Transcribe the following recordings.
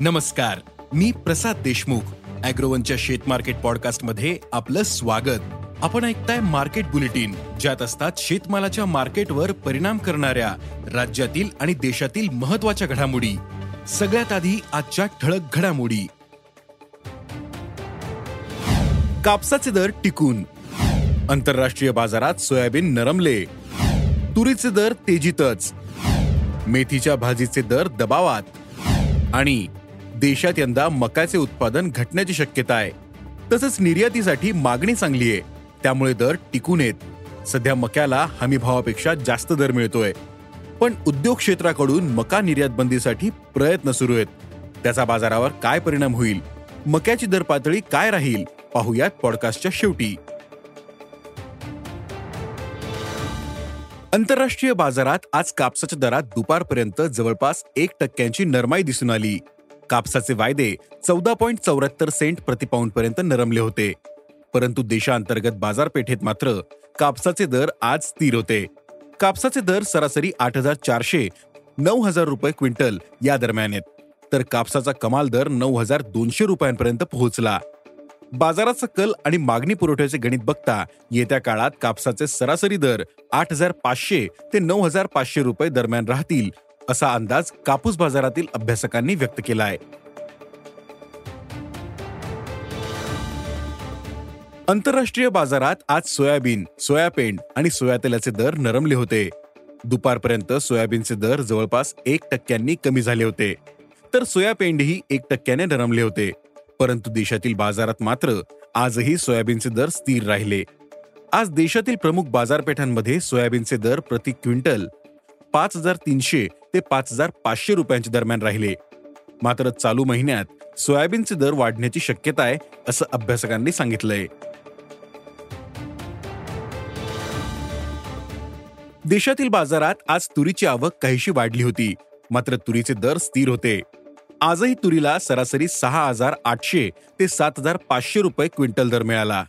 नमस्कार मी प्रसाद देशमुख अॅग्रोवनच्या शेत मार्केट पॉडकास्टमध्ये आपलं स्वागत. आपण ऐकताय मार्केट बुलेटिन ज्यात असतात शेतमालाच्या मार्केटवर परिणाम करणाऱ्या राज्यातील आणि देशातील महत्त्वाच्या घडामोडी. सगळ्यात आधी आजच्या ठळक घडामोडी. कापसाचे दर टिकून. आंतरराष्ट्रीय बाजारात सोयाबीन नरमले. तुरीचे दर तेजीतच. मेथीच्या भाजीचे दर दबावात. आणि देशात यंदा मकाचे उत्पादन घटण्याची शक्यता आहे. तसंच निर्यातीसाठी मागणी चांगली आहे. त्यामुळे दर टिकून येत सध्या मक्याला हमी भावापेक्षा जास्त दर मिळतोय. पण उद्योग क्षेत्राकडून मका निर्यात बंदीसाठी प्रयत्न सुरू आहेत. त्याचा बाजारावर काय परिणाम होईल? मक्याची दर पातळी काय राहील? पाहुयात पॉडकास्टच्या शेवटी. आंतरराष्ट्रीय बाजारात आज कापसाच्या दरात दुपारपर्यंत जवळपास एक टक्क्यांची नरमाई दिसून आली. कापसाचे वायदे चौदा पॉईंट चौऱ्याहत्तर सेंट प्रतिपाऊंडपर्यंत नरमले होते. परंतु देशांतर्गत बाजारपेठेत मात्र कापसाचे दर आज स्थिर होते. कापसाचे दर सरासरी आठ हजार चारशे नऊ हजार रुपये क्विंटल या दरम्यान आहेत. तर कापसाचा कमाल दर नऊ हजार दोनशे रुपयांपर्यंत पोहोचला. बाजाराचा कल आणि मागणी पुरवठ्याचे गणित बघता येत्या काळात कापसाचे सरासरी दर आठ हजार पाचशे ते नऊ हजार पाचशे रुपये दरम्यान राहतील असा अंदाज कापूस बाजारातील अभ्यासकांनी व्यक्त केला आहे. आंतरराष्ट्रीय बाजारात आज सोयाबीन सोयापेंड आणि सोयातेलाचे दर नरमले होते. दुपारपर्यंत सोयाबीनचे दर जवळपास एक टक्क्यांनी कमी झाले होते. तर सोयापेंडही एक टक्क्याने नरमले होते. परंतु देशातील बाजारात मात्र आजही सोयाबीनचे दर स्थिर राहिले. आज देशातील प्रमुख बाजारपेठांमध्ये सोयाबीनचे दर प्रति क्विंटल पाच हजार तीनशे ते पाच हजार पाचशे रुपयांच्या दरम्यान राहिले. मात्र चालू महिन्यात सोयाबीनचे दर वाढण्याची शक्यता आहे असं अभ्यासकांनी सांगितलंय. देशातील बाजारात आज तुरीची आवक काहीशी वाढली होती मात्र तुरीचे दर स्थिर होते. आजही तुरीला सरासरी सहा हजार आठशे ते सात हजार पाचशे रुपये क्विंटल दर मिळाला.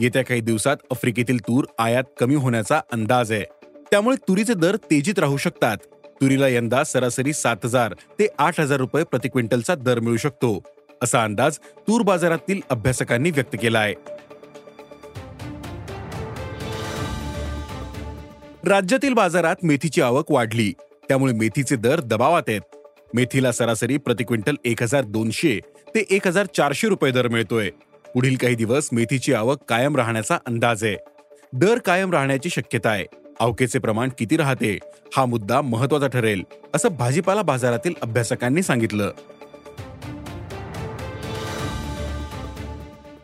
येत्या काही दिवसात आफ्रिकेतील तूर आयात कमी होण्याचा अंदाज आहे. त्यामुळे तुरीचे दर तेजीत राहू शकतात. तुरीला यंदा सरासरी सात हजार ते आठ हजार रुपये प्रति क्विंटलचा दर मिळू शकतो असा अंदाज तूर बाजारातील अभ्यासकांनी व्यक्त केला आहे राज्यातील बाजारात मेथीची आवक वाढली त्यामुळे मेथीचे दर दबावात आहेत. मेथीला सरासरी प्रति क्विंटल एक हजार दोनशे ते एक हजार चारशे रुपये दर मिळतोय. पुढील काही दिवस मेथीची आवक कायम राहण्याचा अंदाज आहे. दर कायम राहण्याची शक्यता आहे. अवकेचे प्रमाण किती राहते हा मुद्दा महत्त्वाचा ठरेल असं भाजीपाला बाजारातील अभ्यासकांनी सांगितलं.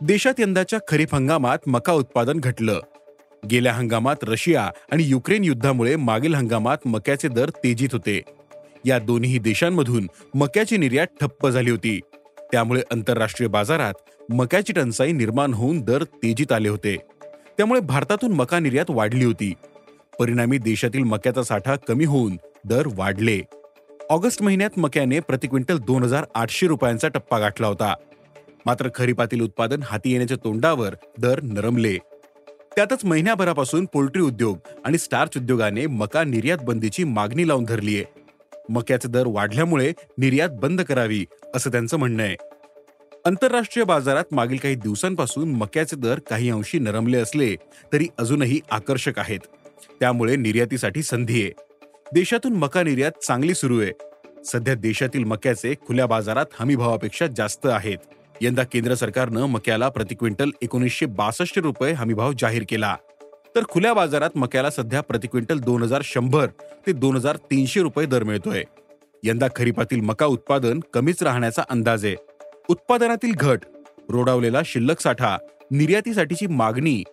देशात यंदाच्या खरीप हंगामात मका उत्पादन घटलं. गेल्या हंगामात रशिया आणि युक्रेन युद्धामुळे मागील हंगामात मक्याचे दर तेजीत होते. या दोन्ही देशांमधून मक्याची निर्यात ठप्प झाली होती. त्यामुळे आंतरराष्ट्रीय बाजारात मक्याची टंचाई निर्माण होऊन दर तेजीत आले होते. त्यामुळे भारतातून मका निर्यात वाढली होती. परिणामी देशातील मक्याचा साठा कमी होऊन दर वाढले. ऑगस्ट महिन्यात मक्याने प्रति क्विंटल दोन हजार आठशे रुपयांचा टप्पा गाठला होता. मात्र खरीपातील उत्पादन हाती येण्याच्या तोंडावर दर नरमले. त्यातच महिन्याभरापासून पोल्ट्री उद्योग आणि स्टार्च उद्योगाने मका निर्यात बंदीची मागणी लावून धरलीय. मक्याचे दर वाढल्यामुळे निर्यात बंद करावी असं त्यांचं म्हणणं आहे. आंतरराष्ट्रीय बाजारात मागील काही दिवसांपासून मक्याचे दर काही अंशी नरमले असले तरी अजूनही आकर्षक आहेत. त्यामुळे निर्यातीसाठी संधी आहे. देशातून मका निर्यात चांगली सुरू आहे. सध्या देशातील मक्याचे खुल्या बाजारात हमीभावापेक्षा जास्त आहेत. यंदा केंद्र सरकारनं मक्याला प्रति क्विंटल एकोणीसशे बासष्ट रुपये हमीभाव जाहीर केला. तर खुल्या बाजारात मक्याला सध्या प्रति क्विंटल दोन हजार शंभर ते दोन हजार तीनशे रुपये दर मिळतोय. यंदा खरीपातील मका उत्पादन कमीच राहण्याचा अंदाज आहे. उत्पादनातील घट रोडावलेला शिल्लक साठा निर्यातीसाठीची मागणी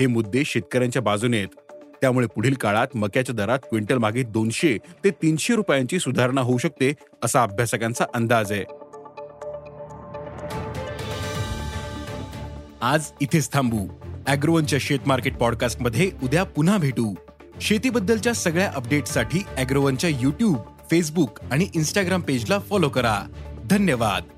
हे मुद्दे शेतकऱ्यांच्या बाजूने आहेत. त्यामुळे पुढील काळात मक्याच्या दरात क्विंटल मागे दोनशे ते तीनशे रुपयांची सुधारणा होऊ शकते असा अभ्यासकांचा अंदाज आहे. आज इथेच थांबू. अॅग्रोवनच्या शेत मार्केट पॉडकास्टमध्ये उद्या पुन्हा भेटू. शेतीबद्दलच्या सगळ्या अपडेटसाठी अॅग्रोवनच्या युट्यूब फेसबुक आणि इन्स्टाग्राम पेजला फॉलो करा. धन्यवाद.